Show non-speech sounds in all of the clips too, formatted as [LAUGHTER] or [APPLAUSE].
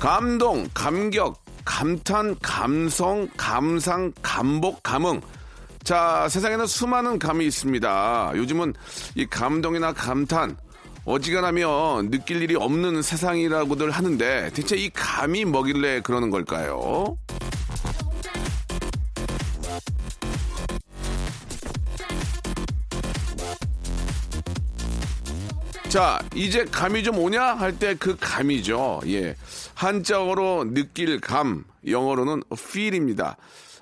감동 감격 감탄 감성 감상 감복 감흥 자 세상에는 수많은 감이 있습니다 요즘은 이 감동이나 감탄 어지간하면 느낄 일이 없는 세상이라고들 하는데 대체 이 감이 뭐길래 그러는 걸까요? 자, 이제 감이 좀 오냐? 할 때 그 감이죠. 예. 한자어로 느낄 감, 영어로는 feel입니다.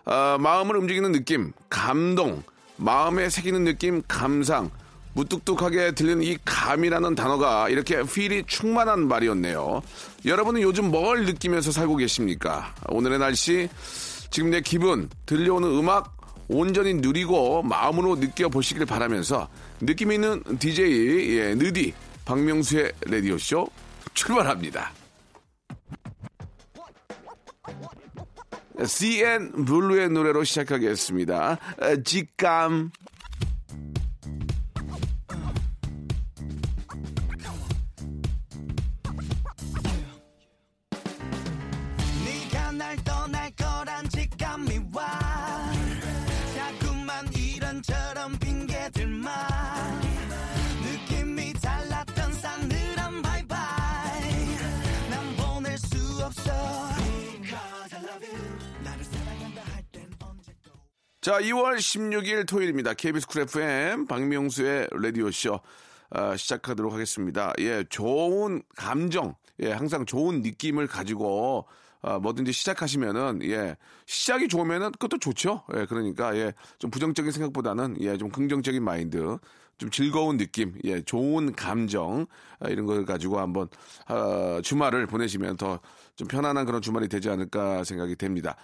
아, 마음을 움직이는 느낌, 감동, 마음에 새기는 느낌, 감상, 무뚝뚝하게 들리는 이 감이라는 단어가 이렇게 필이 충만한 말이었네요. 여러분은 요즘 뭘 느끼면서 살고 계십니까? 오늘의 날씨, 지금 내 기분, 들려오는 음악, 온전히 누리고 마음으로 느껴보시길 바라면서 느낌 있는 DJ, 예, 느디, 박명수의 라디오쇼 출발합니다. CN 블루의 노래로 시작하겠습니다. 어, 직감. 자, 2월 16일 토요일입니다. KBS 쿨 FM 박명수의 라디오쇼 어, 시작하도록 하겠습니다. 예, 좋은 감정, 예, 항상 좋은 느낌을 가지고 어, 뭐든지 시작하시면은 예, 시작이 좋으면은 그것도 좋죠. 예, 그러니까 예, 좀 부정적인 생각보다는 예, 좀 긍정적인 마인드, 좀 즐거운 느낌, 예, 좋은 감정 아, 이런 걸 가지고 한번 어, 주말을 보내시면 더 좀 편안한 그런 주말이 되지 않을까 생각이 됩니다.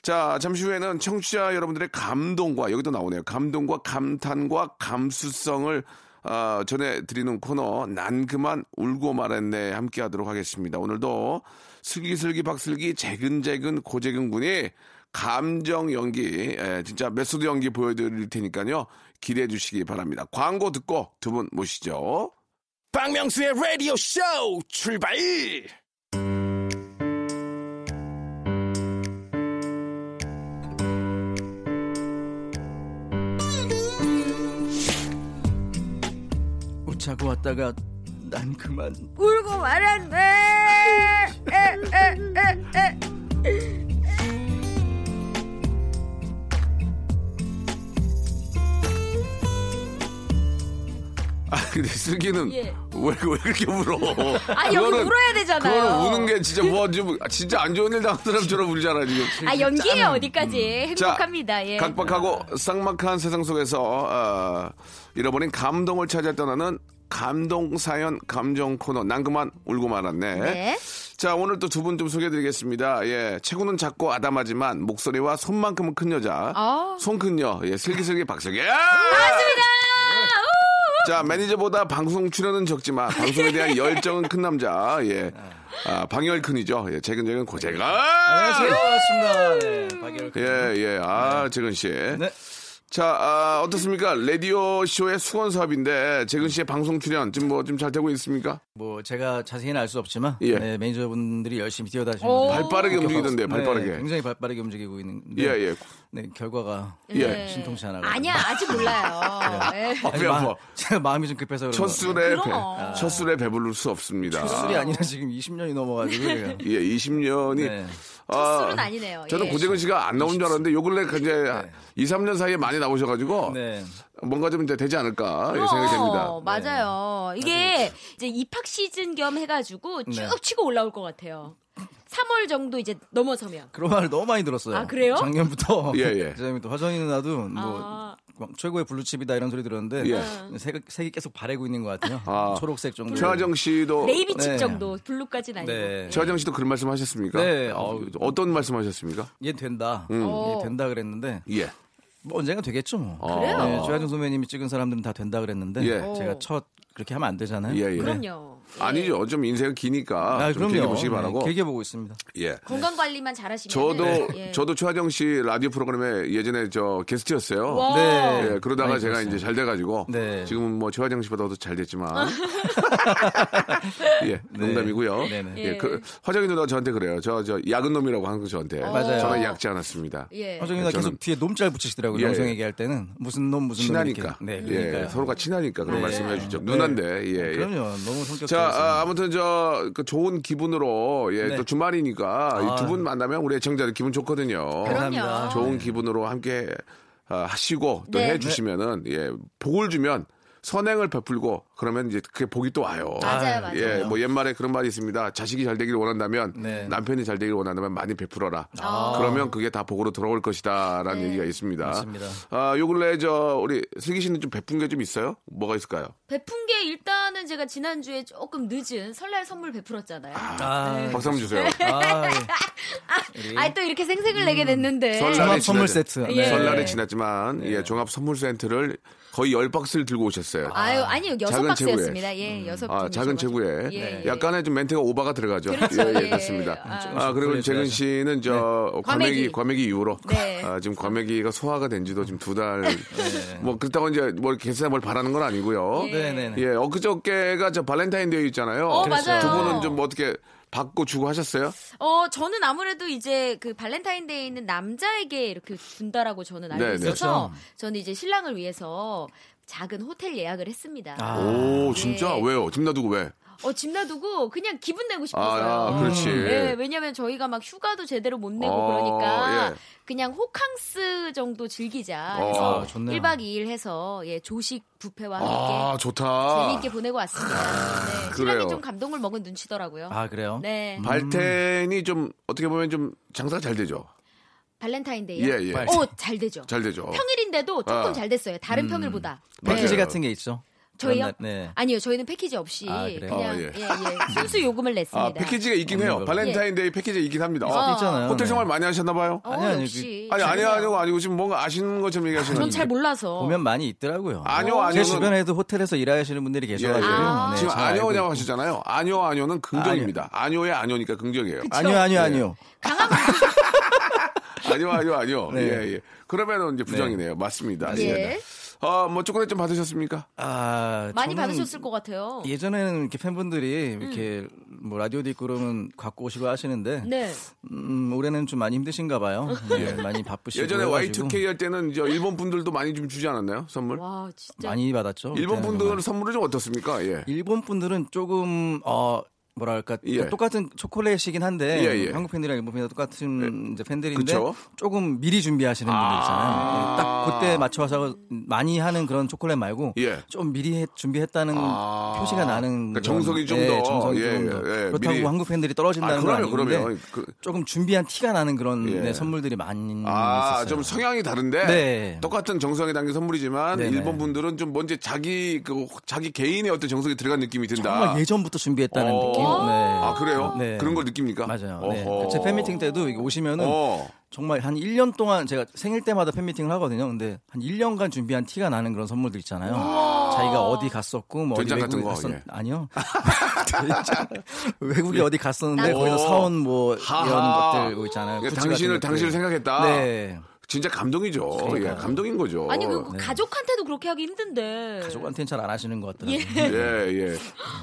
자, 잠시 후에는 청취자 여러분들의 감동과 여기도 나오네요. 감동과 감탄과 감수성을 어, 전해드리는 코너 난 그만 울고 말았네 함께 하도록 하겠습니다. 오늘도 슬기슬기 박슬기 재근재근 고재근 군이 감정 연기 예, 진짜 메소드 연기 보여드릴 테니까요. 기대해 주시기 바랍니다. 광고 듣고 두 분 모시죠. 박명수의 라디오 쇼 출발. 웃자고 왔다가 난 그만 울고 말았네. 아, 근데 슬기는 예. 왜, 왜 그렇게 울어? [LAUGHS] 아, 여기 그거는- 울어야 되잖아요. 그거는 우는 게 진짜 뭐, 좀, 진짜 안 좋은 일 당한 사람처럼 울잖아, 지금. 아 연기예요 짠. 어디까지 자, 행복합니다. 예. 각박하고 쌍막한 세상 속에서 어, 잃어버린 감동을 찾아 떠나는 감동 사연 감정 코너 난 그만 울고 말았네. 네. 자 오늘 또 두 분 좀 소개해드리겠습니다. 예 체구는 작고 아담하지만 목소리와 손만큼은 큰 여자 아. 손큰 여 예 슬기슬기 박슬기. 반갑습니다. 자 매니저보다 방송 출연은 적지만 방송에 대한 [LAUGHS] 열정은 큰 남자 예 아, 방열큰이죠. 예 재근재근 고재가. 안녕하세요 반갑습니다 네, 박열 예, 예. 아, 재근 씨. 네. 자, 아, 어떻습니까? 라디오 쇼의 수건 사업인데 재근 씨의 방송 출연 지금 뭐 좀 잘 되고 있습니까? 뭐 제가 자세히는 알 수 없지만 예. 네, 매니저분들이 열심히 뛰어다니시는 오. 분들 발빠르게 네, 움직이던데요, 발빠르게. 굉장히 발빠르게 움직이고 있는데 예, 예. 네, 결과가 예. 신통치 않아 아니야 아직 몰라요. [LAUGHS] 예. 앞에 아파. [LAUGHS] 제가 마음이 좀 급해서 그런 첫 술에 배, 그럼. 첫 술에 배부를 수 없습니다. 술이 아니라 지금 20년이 넘어가지고. 예, 20년이 네. 아, 아니네요. 저는 예. 고재근 씨가 안 나온 줄 알았는데 요 근래 이제 2, 3년 사이에 많이 나오셔가지고 네. 뭔가 좀 이제 되지 않을까 예, 어, 생각이 됩니다. 맞아요. 이게 이제 입학 시즌 겸 해가지고 쭉 네. 치고 올라올 것 같아요. 3월 정도 이제 넘어서면. 그런 말을 너무 많이 들었어요. 아, 그래요? 작년부터. [LAUGHS] 예, 예. 또 화정이 누나도 뭐 아. 최고의 블루칩이다 이런 소리 들었는데 예. 색이, 색이 계속 바래고 있는 것 같아요. 아. 초록색 정도. 최하정 씨도 네이비칩 네. 정도, 블루까지는 아니고. 네. 최하정 씨도 그런 말씀 하셨습니까? 네. 어, 어떤 말씀 하셨습니까? 얘 된다. 어. 얘 된다 그랬는데 예. 뭐 언젠가 되겠죠. 뭐. 그래요? 네, 최하정 선배님이 찍은 사람들은 다 된다 그랬는데 예. 제가 첫 그렇게 하면 안 되잖아요. 예, 예. 그럼요. 예. 아니죠. 좀 인생은 기니까 아, 좀 그럼요. 길게 보시기 바라고. 네, 길게 보고 있습니다. 예. 건강 관리만 잘하시면. 저도 예. 저도 최하정 씨 라디오 프로그램에 예전에 저 게스트였어요. 와. 네. 예, 그러다가 많이 제가. 이제 잘 돼가지고 네. 지금은 뭐 최하정 씨보다 도 잘 됐지만 [LAUGHS] 예 농담이고요. 네네. 예, 예. 그 화정이 누나 저한테 그래요. 저 저 야근 놈이라고 하는 거 저한테. 맞아요. 저는 약지 않았습니다. 예. 화정이 누나 저는- 계속 뒤에 놈잘 붙이시더라고요. 예, 예. 얘기할 때는 무슨 놈 무슨 친하니까. 놈 이렇게. 네, 예, 그러니까요. 서로가 친하니까 그런 네. 말씀해 주죠. 네. 누난데. 예, 예. 그럼요. 너무 성격 자, 좋으세요. 아, 아무튼 저, 그 좋은 기분으로, 예, 네. 또 주말이니까 아. 두분 만나면 우리 애청자들 기분 좋거든요. 감사합니다. 좋은 기분으로 함께 아, 하시고 또 네. 해주시면은, 예, 복을 주면 선행을 베풀고 그러면 이제 그게 복이 또 와요. 맞아요, 맞아요. 예, 뭐 옛말에 그런 말이 있습니다. 자식이 잘 되기를 원한다면 네. 남편이 잘 되기를 원한다면 많이 베풀어라. 아. 그러면 그게 다 복으로 들어올 것이다라는 네. 얘기가 있습니다. 맞습니다. 아, 요 근래 저 우리 슬기 씨는 좀 베푼 게 좀 있어요? 뭐가 있을까요? 베푼 게 일단은 제가 지난주에 조금 늦은 설날 선물 베풀었잖아요. 아, 박수 한번 주세요. 아, 아, 또 이렇게 생색을 내게 됐는데. 설날에 종합 선물 세트. 예. 설날에 지났지만 예, 종합 선물 센터를 거의 열 박스를 들고 오셨어요. 아유, 아니요. 여섯 작은 박스였습니다. 예, 여섯 아. 작은 체구에 예, 예. 약간의 좀 멘트가 오바가 들어가죠. 그렇죠, 예, 예, 예. 그렇습니다. 아. 아, 그리고 좀 재근. 씨는 저 과메기 과메기. 과메기 이후로 네. 아, 지금 과메기가 소화가 된 지도 지금 두 달. 뭐 그렇다고 이제 뭐 개수나 뭘 바라는 건 아니고요. 예. 네네네. 예, 엊그저께가 저 발렌타인데이 있잖아요. 어, 맞아요. 두 분은 좀뭐 어떻게 받고 주고 하셨어요? 어, 저는 아무래도 이제 그 발렌타인데이는 남자에게 이렇게 준다라고 저는 알고 네, 네. 있어서 그렇죠. 저는 이제 신랑을 위해서 작은 호텔 예약을 했습니다. 아. 오, 진짜? 예. 왜요? 집 놔두고 왜? 어, 집 놔두고 그냥 기분 내고 싶어서요. 아, 그렇지. 네, 왜냐면 저희가 막 휴가도 제대로 못 내고 어, 그러니까 예. 그냥 호캉스 정도 즐기자 어, 해서 좋네요. 1박 2일 해서 예, 조식 뷔페와 함께 아, 좋다. 재미있게 보내고 왔습니다. 네, 그래요. 좀 감동을 먹은 눈치더라고요. 아, 그래요? 네. 발텐이 좀 어떻게 보면 좀 장사가 잘 되죠. 발렌타인데이요? 예, 예. 어, 잘 되죠. 잘 되죠. 평일인데도 조금 아. 잘 됐어요. 다른 평일보다. 패키지 네. 같은 게 있죠. 저희요? 날, 네. 아니요, 저희는 패키지 없이 아? 그냥 어, 예. 예. 예, 순수 [LAUGHS] 요금을 냈습니다. 아, 패키지가 있긴 해요. 발렌타인데이 패키지가 있긴 합니다. 어. 아, 있잖아요. 호텔 네. 생활 많이 하셨나 봐요? 어, 아니, 아니, 역시. 아니, 아니요, 재밌네요. 아니요, 아니고 지금 뭔가 아시는 것처럼 얘기하시는 전 잘 몰라서. 보면 많이 있더라고요. 아니요, 제 아니요는- 주변에도 호텔에서 일하시는 분들이 계셔가지고. 예, 예. 아. 지금 아니오냐고. 하시잖아요. 아니오, 아니오는 긍정입니다. 아니오의 아니오니까 긍정이에요. [LAUGHS] 아니요, 아니요, 아니요. 아니오, 아니오, 아니오. 네. 예, 예. 그러면은 이제 부정이네요. 맞습니다. 예. 아, 뭐 초콜릿 좀 받으셨습니까? 아, 많이 받으셨을 것 같아요. 예전에는 이렇게 팬분들이 이렇게 뭐 라디오도 있고 그러면 갖고 오시고 하시는데 네. 음, 올해는 좀 많이 힘드신가 봐요. 예, [LAUGHS] 많이 바쁘시고 예전에 해가지고 Y2K 할 때는 이제 일본 분들도 많이 좀 주지 않았나요? 선물? 와, 진짜. 많이 받았죠. 일본 그때는 분들 정말. 선물은 좀 어떻습니까? 예. 일본 분들은 조금 어 뭐랄까 예. 똑같은 초콜릿이긴 한데 예, 예. 한국 팬들이랑 일본 팬들 똑같은 이제 팬들인데 그쵸? 조금 미리 준비하시는 분들 있잖아요. 아. 예, 딱 그때 맞춰서 많이 하는 그런 초콜릿 말고 예. 좀 미리 해- 준비했다는 아. 표시가 나는 그러니까 정성이 좀 예, 더, 정성이 예, 더 예, 예. 그렇다고 미리- 한국 팬들이 아, 떨어진다는 건 그럼요, 아닌데 그럼요. 그, 조금 준비한 티가 나는 그런 예. 네, 선물들이 많이 아, 있었어요. 좀 성향이 다른데 네. 똑같은 정성이 담긴 선물이지만 네네. 일본 분들은 좀 뭔지 자기 그 자기 개인의 어떤 정성이 들어간 느낌이 든다. 정말 예전부터 준비했다는 어. 느낌. 네. 아 그래요? 네. 그런 걸 느낍니까? 맞아요. 네. 제 팬미팅 때도 이게 오시면은 어. 정말 한 1년 동안 제가 생일 때마다 팬미팅을 하거든요. 근데 한 1년간 준비한 티가 나는 그런 선물들 있잖아요. 자기가 어디 갔었고 뭐 어디 된장 같은 외국에 거, 갔었 예. 아니요. [LAUGHS] 된장. 외국에 어디 갔었는데 오. 거기서 사온 뭐 하하. 이런 것들 뭐 있잖아요. 그러니까 당신을 것들. 당신을 생각했다. 네. 진짜 감동이죠. 그러니까요. 예, 감동인 거죠. 아니, 그 네. 가족한테도 그렇게 하기 힘든데. 가족한테는 잘 안 하시는 것 같더라고요. 예, 예.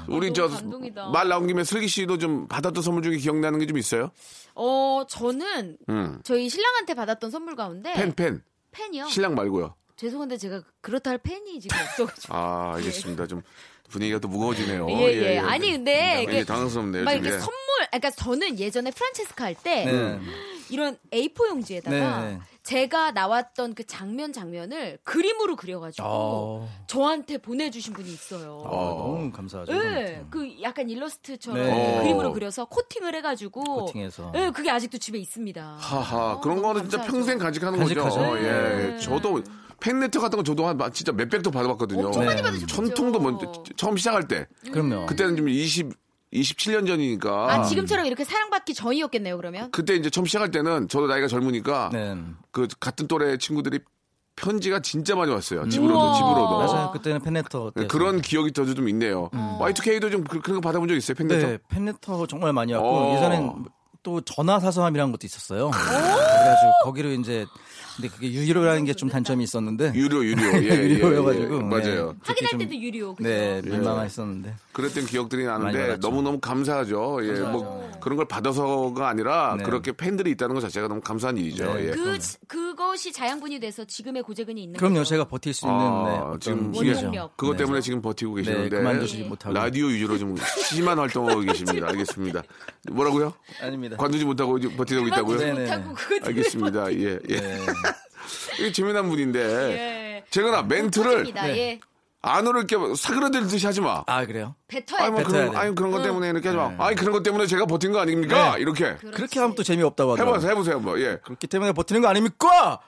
우리 너무 저 감동이다. 말 나온 김에 슬기 씨도 좀 받았던 선물 중에 기억나는 게 좀 있어요? 어, 저는 음. 저희 신랑한테 받았던 선물 가운데 펜, 펜. 펜이요. 신랑 말고요. 죄송한데 제가 그렇다 할 펜이 지금 없어가지고. [LAUGHS] 아, 알겠습니다. 좀 분위기가 또 무거워지네요. 예, 예. 아니, 근데 왠지 이게 당황스럽네요. 막. 이렇게 예. 선물, 그러니까 저는 예전에 프란체스카 할때 네. 이런 A4 용지에다가 네, 네. 제가 나왔던 그 장면 장면을 그림으로 그려가지고 어, 저한테 보내주신 분이 있어요. 아, 너무 감사하죠. 네, 그 약간 일러스트처럼 네. 어. 그림으로 그려서 코팅을 해가지고 코팅해서. 네, 그게 아직도 집에 있습니다. 하하 어, 그런 거는 진짜 감사하죠. 평생 간직하는 간직하죠. 거죠. 예, 네. 예. 저도 팬레터 같은 거 저도 한 진짜 몇백도 받아봤거든요. 엄청 많이 네. 받으셨죠. 천 통도 먼저 처음 시작할 때 그럼요. 그때는 좀 20, 27년 전이니까. 아, 지금처럼 이렇게 사랑받기 전이었겠네요, 그러면? 그때 이제 처음 시작할 때는 저도 나이가 젊으니까 네. 그 같은 또래 친구들이 편지가 진짜 많이 왔어요. 집으로도 우와. 집으로도. 맞아요. 그때는 팬레터 때 네, 그런 기억이 저도 좀 있네요. Y2K도 좀 그- 그런 거 받아본 적 있어요? 팬레터? 네, 팬레터 정말 많이 왔고 어. 예전엔 또 전화 사서함이라는 것도 있었어요. 그래가지고 거기로 이제 근데 그게 유료라는 게 좀 단점이 있었는데 유료 유료. 예, 예, 유료여가지고 예. 맞아요. 네, 확인할 좀- 때도 유료. 그죠? 네, 민망했었는데 그랬던 기억들이 나는데 받았죠. 너무 너무 감사하죠. 예, 뭐 그런 걸 받아서가 아니라 네. 그렇게 팬들이 있다는 것 자체가 너무 감사한 일이죠. 네. 예. 그, 그것이 자양분이 돼서 지금의 고재근이 있는 그럼요. 거죠. 제가 버틸 수 있는 아, 네, 지금. 원동력. 그것 네. 때문에 지금 버티고 네, 계시는데 그만두지 못하고 라디오 위주로 좀 심한 활동하고 계십니다. 알겠습니다. 뭐라고요? 아닙니다. 관두지 못하고 버티고 있다고요? 네, 네. 때문에 알겠습니다. 예, 예. 네. 이게 재미난 분인데 예. 제가 멘트를 터집니다. 네. 예. 안으로 이렇게 사그라들듯이 하지 마. 아 그래요? 뱉어야 아니 뭐 뱉어야 그런 돼. 아니 그런 것 때문에 이렇게 하지 마. 아니 그런 것 때문에 제가 버틴 거 아닙니까? 네. 이렇게 그렇게 하면 또 재미없다고 하더라고요. 해보세요, 해보세요, 한번. 예, 그렇기 때문에 버티는 거 아닙니까?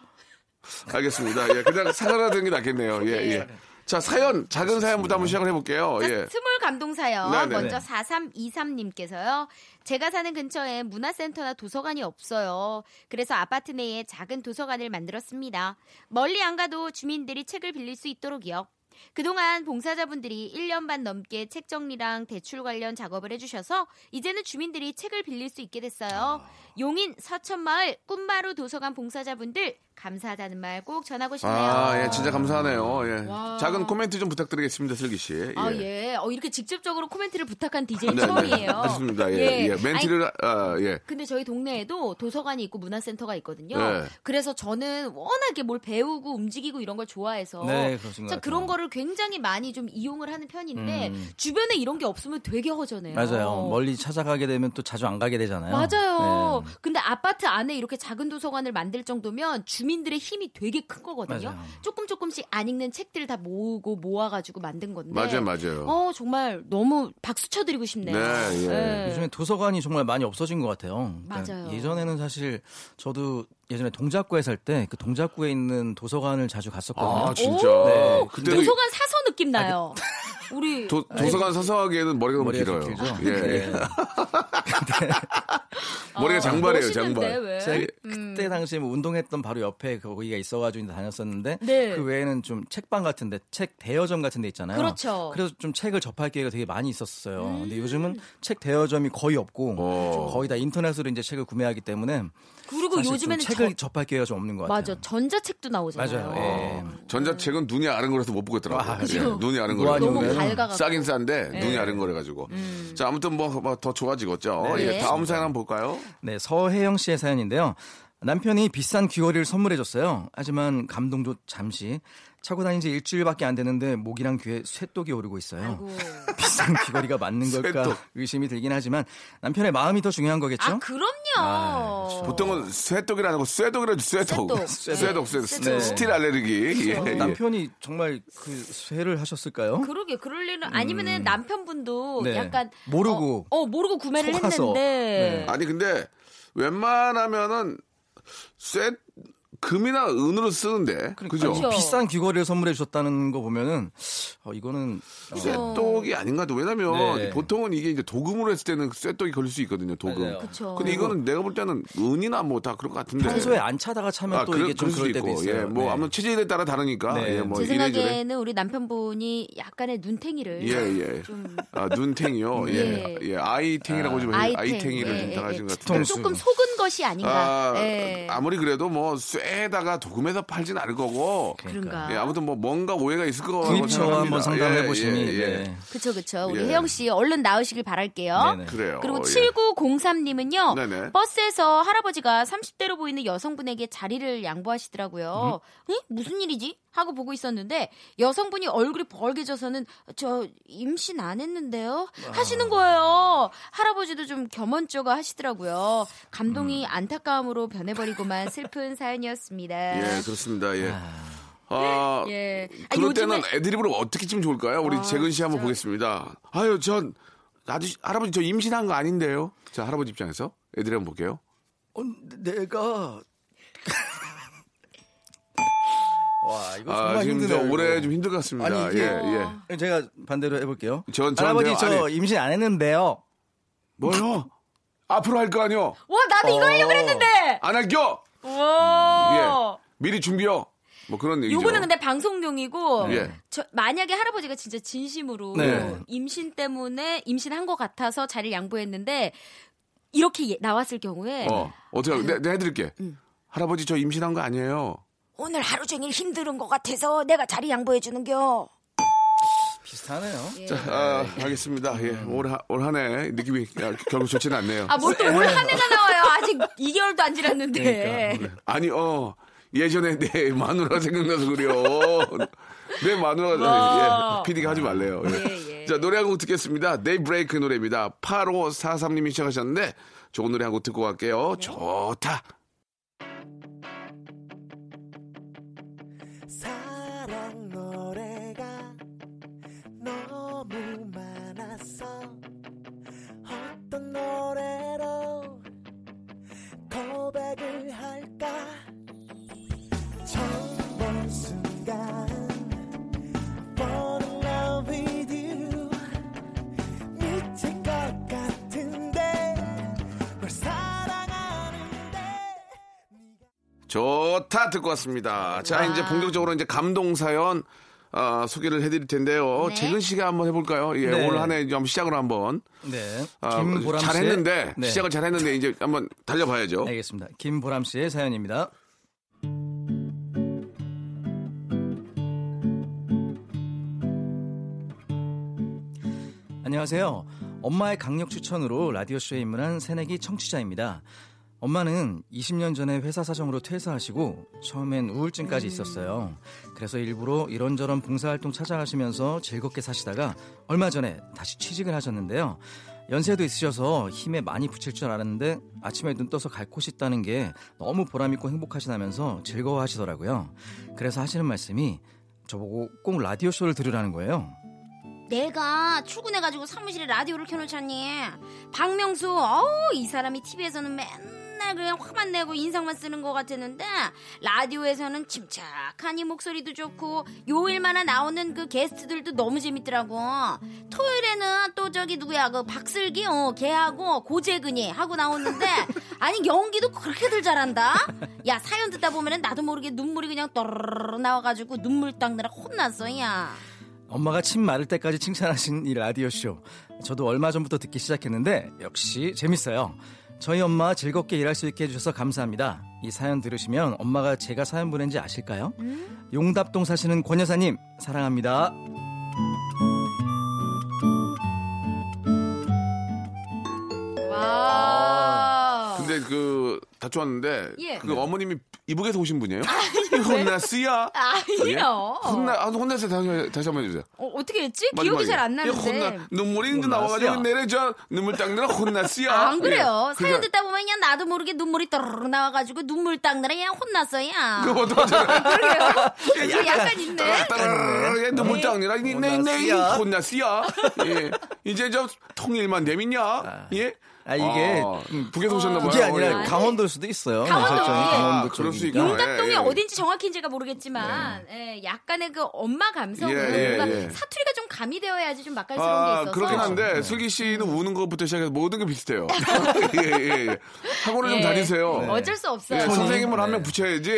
알겠습니다. 예, 그냥 사그라드는 게 낫겠네요. 예, 예. 자 사연 작은 사연부터 한번 시작을 해볼게요. 자, 예. 스물 감동 사연 네네네. 먼저 4323님께서요. 제가 사는 근처에 문화센터나 도서관이 없어요. 그래서 아파트 내에 작은 도서관을 만들었습니다. 멀리 안 가도 주민들이 책을 빌릴 수 있도록이요. 그동안 봉사자분들이 1년 반 넘게 책 정리랑 대출 관련 작업을 해주셔서 이제는 주민들이 책을 빌릴 수 있게 됐어요. 용인 서천마을 꿈마루 도서관 봉사자분들 감사하다는 말 꼭 전하고 싶네요. 아, 예, 진짜 감사하네요. 예. 와. 작은 코멘트 좀 부탁드리겠습니다, 슬기 씨. 예. 아, 예. 어, 이렇게 직접적으로 코멘트를 부탁한 DJ 네, 네. 처음이에요. 좋습니다. 예, 예. 예. 멘트를, 아, 예. 근데 저희 동네에도 도서관이 있고 문화센터가 있거든요. 네. 그래서 저는 워낙에 뭘 배우고 움직이고 이런 걸 좋아해서 네, 같아요. 그런 거를 굉장히 많이 좀 이용을 하는 편인데 음. 주변에 이런 게 없으면 되게 허전해요. 맞아요. 멀리 찾아가게 되면 또 자주 안 가게 되잖아요. 맞아요. 네. 근데 아파트 안에 이렇게 작은 도서관을 만들 정도면 주 민들의 힘이 되게 큰 거거든요. 맞아요. 조금 조금씩 안 읽는 책들을 다 모으고 모아가지고 만든 건데. 맞아요, 맞아요. 어 정말 너무 박수 쳐드리고 싶네요. 네, 예. 요즘에 도서관이 정말 많이 없어진 것 같아요. 그러니까 맞아요. 예전에는 사실 저도 예전에 동작구에 살 때 그 동작구에 있는 도서관을 자주 갔었거든요. 아, 진짜. 오! 네. 그때도 도서관 사서 느낌 나요. 우리 도, 도서관 서서하기에는 머리가 너무 머리가 길어요. 예, 예. 네. [LAUGHS] 머리가 장발이에요, 멋있는데, 장발. 왜? 제가 그때 당시에 뭐 운동했던 바로 옆에 거기가 있어가지고 다녔었는데 네. 그 외에는 좀 책방 같은데 책 대여점 같은 데 있잖아요. 그렇죠. 음. 그래서 좀 책을 접할 기회가 되게 많이 있었어요. 근데 요즘은 책 대여점이 거의 없고 어. 거의 다 인터넷으로 이제 책을 구매하기 때문에 그리고 사실 좀 요즘에는 책을 저- 접할 기회가 좀 없는 것 같아요. 맞아 전자책도 나오잖아요. 맞아요. 예. 전자책은 눈이 아른 거라서 못 보겠더라고요. 아, 예. 눈이 아른 노안이 거라서. 너무 밝아가지고. 싸긴 싼데 네. 눈이 아른 거래가지고. 자 아무튼 뭐 더 좋아지겠죠. 네. 예, 다음 사연 한번 볼까요? 네, 서혜영 씨의 사연인데요. 남편이 비싼 귀걸이를 선물해줬어요. 하지만 감동도 잠시. 차고 다닌 지 일주일밖에 안 되는데 목이랑 귀에 쇠독이 오르고 있어요. 아이고. [LAUGHS] 비싼 귀걸이가 맞는 걸까 쇠독. 의심이 들긴 하지만 남편의 마음이 더 중요한 거겠죠? 아 그럼요. 아, 보통은 쇠독이라는 거 쇠독이라도 쇠독. 쇠독. 쇠독, 쇠독. 쇠독. 네. 스틸 알레르기. 예, 예. 남편이 정말 그 쇠를 하셨을까요? 그러게 그럴 일은 아니면은 남편분도 음. 네. 약간 모르고. 어, 어, 모르고 구매를 속아서. 했는데 아니 근데 웬만하면은 쇠 금이나 은으로 쓰는데 그죠? 그렇죠. 비싼 귀걸이를 선물해 주셨다는 거 보면은 어, 이거는 어, 쇠독이 아닌가 도 왜냐면 네. 보통은 이게 이제 도금으로 했을 때는 쇠독이 걸릴 수 있거든요. 도금. 그쵸. 근데 이거는 내가 볼 때는 은이나 뭐 다 그럴 것 같은데. 평소에 안 차다가 차면 아, 또 그럴- 이게 좀 그럴 때도 있고. 있어요. 예, 뭐 네. 아무튼 체질에 따라 다르니까. 네. 예, 뭐제 이래저래. 생각에는 우리 남편분이 약간의 눈탱이를 예, 예. 좀 아, 눈탱이요. 예. 예. 예. 아이탱이라고 좀 아이탱. 아이탱이를 예, 좀 예, 당하신 예. 것 같은데. 조금 속은 것이 아닌가. 아, 예. 아무리 그래도 뭐 쇠 에다가 도금해서 팔진 않을 거고. 그런가. 예, 아무튼 뭐 뭔가 오해가 있을 거라고 구입처 생각합니다. 한번 상담해 예, 보시니 예, 예. 네. 그쵸 그쵸. 우리 예. 혜영 씨 얼른 나으시길 바랄게요. 네네. 그래요. 그리고 예. 7903님은요. 네네. 버스에서 할아버지가 30대로 보이는 여성분에게 자리를 양보하시더라고요. 응? 무슨 일이지? 하고 보고 있었는데 여성분이 얼굴이 벌개져서는 저 임신 안 했는데요 하시는 거예요. 할아버지도 좀 겸언쩍어 하시더라고요. 감동이 안타까움으로 변해버리고만 슬픈 [LAUGHS] 해봤습니다. 예, 그렇습니다. 예. 아, 예. 아, 그럴 요즘에- 때는 애드립으로 어떻게 치면 좋을까요? 우리 아, 재근 씨 한번 진짜. 보겠습니다. 아유, 전 아저씨 할아버지 저 임신한 거 아닌데요. 자, 할아버지 입장에서 애드립 한번 볼게요. 어, 내가 와 이거 아, 정말 지금 힘드네요. 저 올해 이거. 좀 힘들 것 같습니다. 아니, 이게- 예, 예. 제가 반대로 해볼게요. 전- 할아버지 저한테요? 저 아니. 임신 안 했는데요. 뭐요? 앞으로 할 거 아니요? 와 나도 이거 하려고 어. 그랬는데. 안 할겨? 와. 예. 미리 준비요. 뭐 그런 얘기죠. 요거는 근데 방송용이고 예. 저 만약에 할아버지가 진짜 진심으로 네. 임신 때문에 임신한 것 같아서 자리를 양보했는데 이렇게 예- 나왔을 경우에 어, 어떻게, 내, 내가 해드릴게. 할아버지 저 임신한 거 아니에요? 오늘 하루 종일 힘든 것 같아서 내가 자리 양보해 주는겨. 비슷하네요. 자, 아, 알겠습니다. 예. 올, 하- 올한 해 느낌이 아, 결국 좋지는 않네요. 아 뭘 또 올 한 해가 나와요 아직 2개월도 안 지났는데 그러니까. 아니, 어, 예전에 내 마누라가 생각나서 그래요. 내 마누라가, 예, PD가 하지 말래요. 예. 예, 예. 자, 노래 한 곡 듣겠습니다. 데이브레이크 노래입니다. 8543님이 시작하셨는데, 좋은 노래 한 곡 듣고 갈게요. 좋다. 좋다 듣고 왔습니다. 자, 이제 본격적으로 이제 감동 사연 아, 소개를 해드릴 텐데요. 네. 재근 씨가 한번 해볼까요? 예, 네. 올 한해 좀 시작을 한번. 네. 아. 잘했는데 네. 시작을 잘했는데 이제 한번 달려봐야죠. 알겠습니다. 김보람 씨의 사연입니다. 안녕하세요. 엄마의 강력 추천으로 라디오쇼에 입문한 새내기 청취자입니다. 엄마는 20년 전에 회사 사정으로 퇴사하시고 처음엔 우울증까지 있었어요. 그래서 일부러 이런저런 봉사활동 찾아가시면서 즐겁게 사시다가 얼마 전에 다시 취직을 하셨는데요. 연세도 있으셔서 힘에 많이 붙일 줄 알았는데 아침에 눈 떠서 갈 곳이 있다는 게 너무 보람있고 행복하시다면서 즐거워 하시더라고요. 그래서 하시는 말씀이 저보고 꼭 라디오쇼를 들으라는 거예요. 내가 출근해가지고 사무실에 라디오를 켜놓자니 박명수 어우 이 사람이 TV에서는 맨날 그냥 화만 내고 인상만 쓰는 것 같았는데 라디오에서는 침착한 이 목소리도 좋고 요일마다 나오는 그 게스트들도 너무 재밌더라고 토요일에는 또 저기 누구야 그 박슬기 어 걔하고 고재근이 하고 나오는데 [LAUGHS] 아니 연기도 그렇게들 잘한다 야 사연 듣다 보면은 나도 모르게 눈물이 그냥 떠르르 나와가지고 눈물 닦느라 혼났어 야 엄마가 침 마를 때까지 칭찬하신 이 라디오 쇼. 저도 얼마 전부터 듣기 시작했는데 역시 재밌어요. 저희 엄마 즐겁게 일할 수 있게 해주셔서 감사합니다. 이 사연 들으시면 엄마가 제가 사연 보낸지 아실까요? 용답동 사시는 권 여사님 사랑합니다. 와 근데 그 다쳐왔는데 예. 그 어머님이 이북에서 오신 분이에요? 혼났어요? 예? 아니요 혼나 아, 혼났어요 다시 다시 한번 해주세요. 어, 어떻게 했지? 기억이 잘안 예, 나는데 혼나 눈물이. 나와가지고 내려져 눈물 닦느라 혼났어요. 아, 안 그래요. 예. 사연 그러니까 듣다 보면 그냥 나도 모르게 눈물이 떠르르 나와가지고 눈물 닦느라 그냥 혼났어요. 그거 어떡하잖아요. 그래요? 약간 있네 따라라라 눈물 닦느라 혼났어요. 혼났어요. 예. 이제 저 통일만 되면요. 예. 아 이게 아, 북에서 오셨나 봐요. 그게 아니라 예. 강원도일 수도 있어요. 강원도, 설정이 예. 강원도 아, 그럴 수. 있구나. 용답동이 예, 예. 어딘지 정확히는 제가 모르겠지만 예, 약간의 그 엄마 감성으로 예, 예, 예. 사투리가 좀 가미되어야지 좀 맛깔스러운 게 아, 있어서 그렇긴 한데, 슬기 씨는 우는 것부터 시작해서 모든 게 비슷해요. [LAUGHS] [LAUGHS] 예, 예, 예. 학원을 좀 예. 다니세요. 어쩔 수 없어요. 예, 선생님을 한명 네. 붙여야지.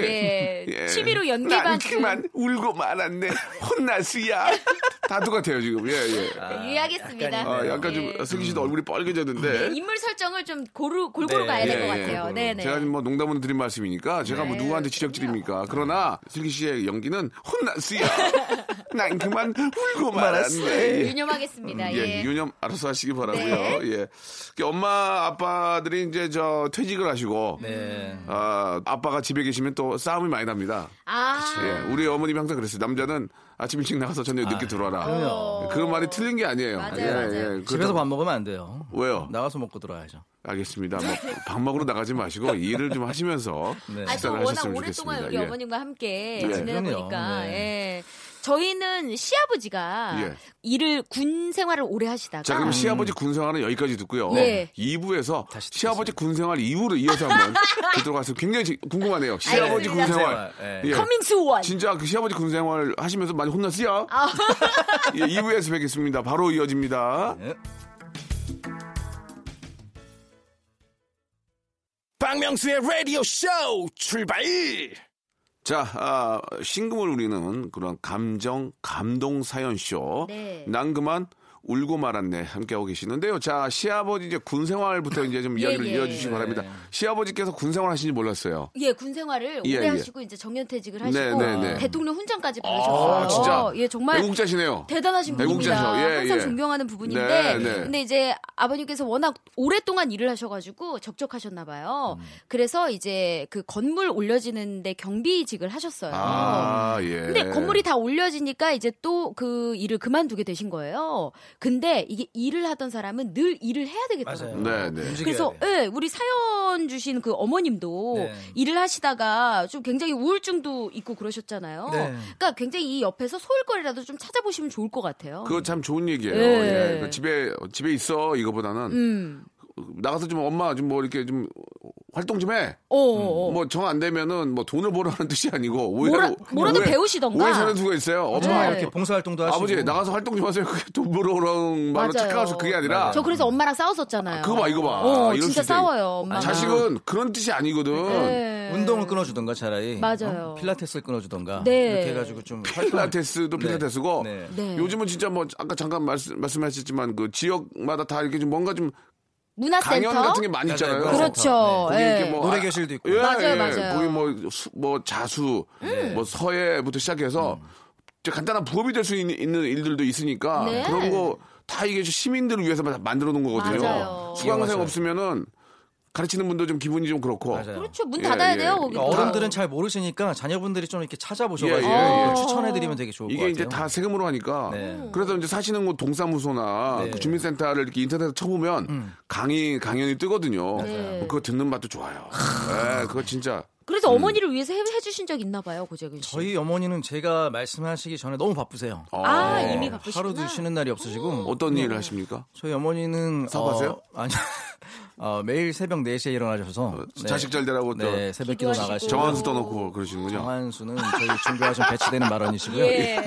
예. 취미로 연기 난반 그만 울고 말았네. 혼났으야. 다 똑같아요, 지금. 예, 예. 유의하겠습니다. 아, 약간 좀, 예. 슬기 씨도 얼굴이 빨개졌는데. 네, 인물 설정을 좀 고루 골고루 네. 가야 될것 예, 같아요. 예. 네, 네. 제가 지금 뭐 농담으로 드린 말씀이니까 제가 뭐 네. 누구한테 지적질입니까? 그러나 슬기 씨의 연기는 혼났어요. [LAUGHS] 난 그만 울고 말았네. 예. 유념하겠습니다. 예, 예. 유념 알아서 하시기 바라고요. 네. 예. 그 엄마 아빠들이 이제 저 퇴직을 하시고 네. 아, 아빠가 집에 계시면 또 싸움이 많이 납니다. 아, 예, 우리 어머님이 항상 그랬어요. 남자는 아침 일찍 나가서 저녁 늦게 들어와라. 그럼요. 그런 말이 틀린 게 아니에요. 맞아요, 예, 맞아요. 예. 집에서 그렇다고- 밥 먹으면 안 돼요. 왜요? 나가서 먹고 들어와야죠. 알겠습니다. 뭐, 밥 먹으러 나가지 마시고 일을 좀 하시면서 네. 또 식사를 워낙 하셨으면 오랫동안 좋겠습니다. 우리 예. 어머님과 함께 예. 지내다 그럼요. 보니까 네. 예. 저희는 시아버지가 예. 일을 군 생활을 오래 하시다가 자, 그럼 시아버지 군 생활은 여기까지 듣고요. 예. 2부에서 다시 듣겠습니다. 시아버지 군 생활 이후로 이어서 한번 [LAUGHS] 듣도록 하겠습니다. 굉장히 지- 궁금하네요. 시아버지 군. 생활. 예. 예. coming soon. 진짜 그 시아버지 군 생활 하시면서 많이 혼났어요? 아. [LAUGHS] 예, 2부에서 뵙겠습니다. 바로 이어집니다. 네. 박명수의 라디오 쇼 출발! 자, 아, 신금을 울리는 그런 감정, 감동 사연쇼. 네. 난 그만 울고 말았네. 함께하고 계시는데요. 자, 시아버지 이제 군 생활부터 이제 좀 [LAUGHS] 예, 이야기를 예. 이어주시기 네. 바랍니다. 시아버지께서 군 생활 하시는지 몰랐어요. 예, 군 생활을 예, 오래 예. 하시고 이제 정년퇴직을 네, 하시고 네, 네. 대통령 훈장까지 받으셨어요. 아, 진짜. 예, 정말 애국자시네요. 대단하신 애국자셔. 분입니다. 예, 항상 예. 존경하는 부분인데, 네, 네. 근데 이제 아버님께서 워낙 오랫동안 일을 하셔가지고 적적하셨나 봐요. 그래서 이제 그 건물 올려지는데 경비직을 하셨어요. 아, 예. 근데 건물이 다 올려지니까 이제 또 그 일을 그만두게 되신 거예요. 근데 이게 일을 하던 사람은 늘 일을 해야 되겠더라고요. 맞아요. 네, 네. 그래서. 예, 우리 사연 주신 그 어머님도 네. 일을 하시다가 좀 굉장히 우울증도 있고 그러셨잖아요. 네. 그러니까 굉장히 이 옆에서 소일거리라도 좀 찾아보시면 좋을 것 같아요. 그거 참 좋은 얘기예요. 예. 예. 그 집에 집에 있어 이거보다는 음. 나가서 좀 엄마 좀 뭐 이렇게 좀 활동 좀 해. 어, 어, 어. 뭐정 안 되면은 뭐 돈을 벌어라는 뜻이 아니고 뭐라- 뭐라도 배우시던가. 오해 사는 수가 있어요. 엄마 네. 이렇게 봉사활동도 하시고 아버지 나가서 활동 좀 하세요. 그게 돈 벌어오라는 말로 맞아요. 착각해서 그게 아니라 저 그래서 엄마랑 싸웠었잖아요. 그거 봐 이거 봐. 어, 이럴 진짜. 싸워요. 엄마랑. 자식은 그런 뜻이 아니거든. 네. 운동을 끊어주던가 차라리 맞아요. 어? 필라테스를 끊어주던가 네. 이렇게 해가지고 좀 필라테스도 네. 필라테스고 네. 네. 요즘은 진짜 뭐 아까 잠깐 말씀, 말씀하셨지만 그 지역마다 다 이렇게 좀 뭔가 좀 문화센터. 강연 같은 게 많이 있잖아요. 맞아요. 그렇죠. 거기 예. 이렇게 뭐 노래 아- 교실도 있고. 예, 맞아요, 예. 맞아요. 거기 뭐, 수- 뭐 자수, 뭐 서예부터 시작해서 이제 간단한 부업이 될 수 있는, 일들도 있으니까 네. 그런 거 다 이게 시민들을 위해서 만들어 놓은 거거든요. 맞아요. 수강생 맞아요. 없으면은 가르치는 분도 좀 기분이 좀 그렇고. 맞아요. 그렇죠. 문 예, 닫아야 예. 돼요. 거기. 그러니까 어른들은 잘 모르시니까 자녀분들이 좀 이렇게 찾아보셔가지고 예, 예, 예. 추천해드리면 되게 좋을 것 이게 같아요. 이제 다 세금으로 하니까 네. 그래서 이제 사시는 곳 동사무소나 네. 음. 그 주민센터를 이렇게 인터넷에 쳐보면 강의 강연이 뜨거든요. 네. 그거 듣는 맛도 좋아요. 네, 그거 진짜 그래서 음. 어머니를 위해서 해, 해주신 적 있나 봐요, 고재근 씨. 저희 어머니는 제가 말씀하시기 전에 너무 바쁘세요. 아, 어, 이미 바쁘시구나. 하루도 쉬는 날이 없으시고 어떤 일을 하십니까? 저희 어머니는 사업하세요? 어, 아니 [LAUGHS] 어, 매일 새벽 4시에 일어나셔서 네. 자식 잘 되라고 또 네, 새벽 기도. 나가시고 정한수 떠놓고 그러시는군요. 정한수는 저희 종교와 배치되는 발언이시고요. 예.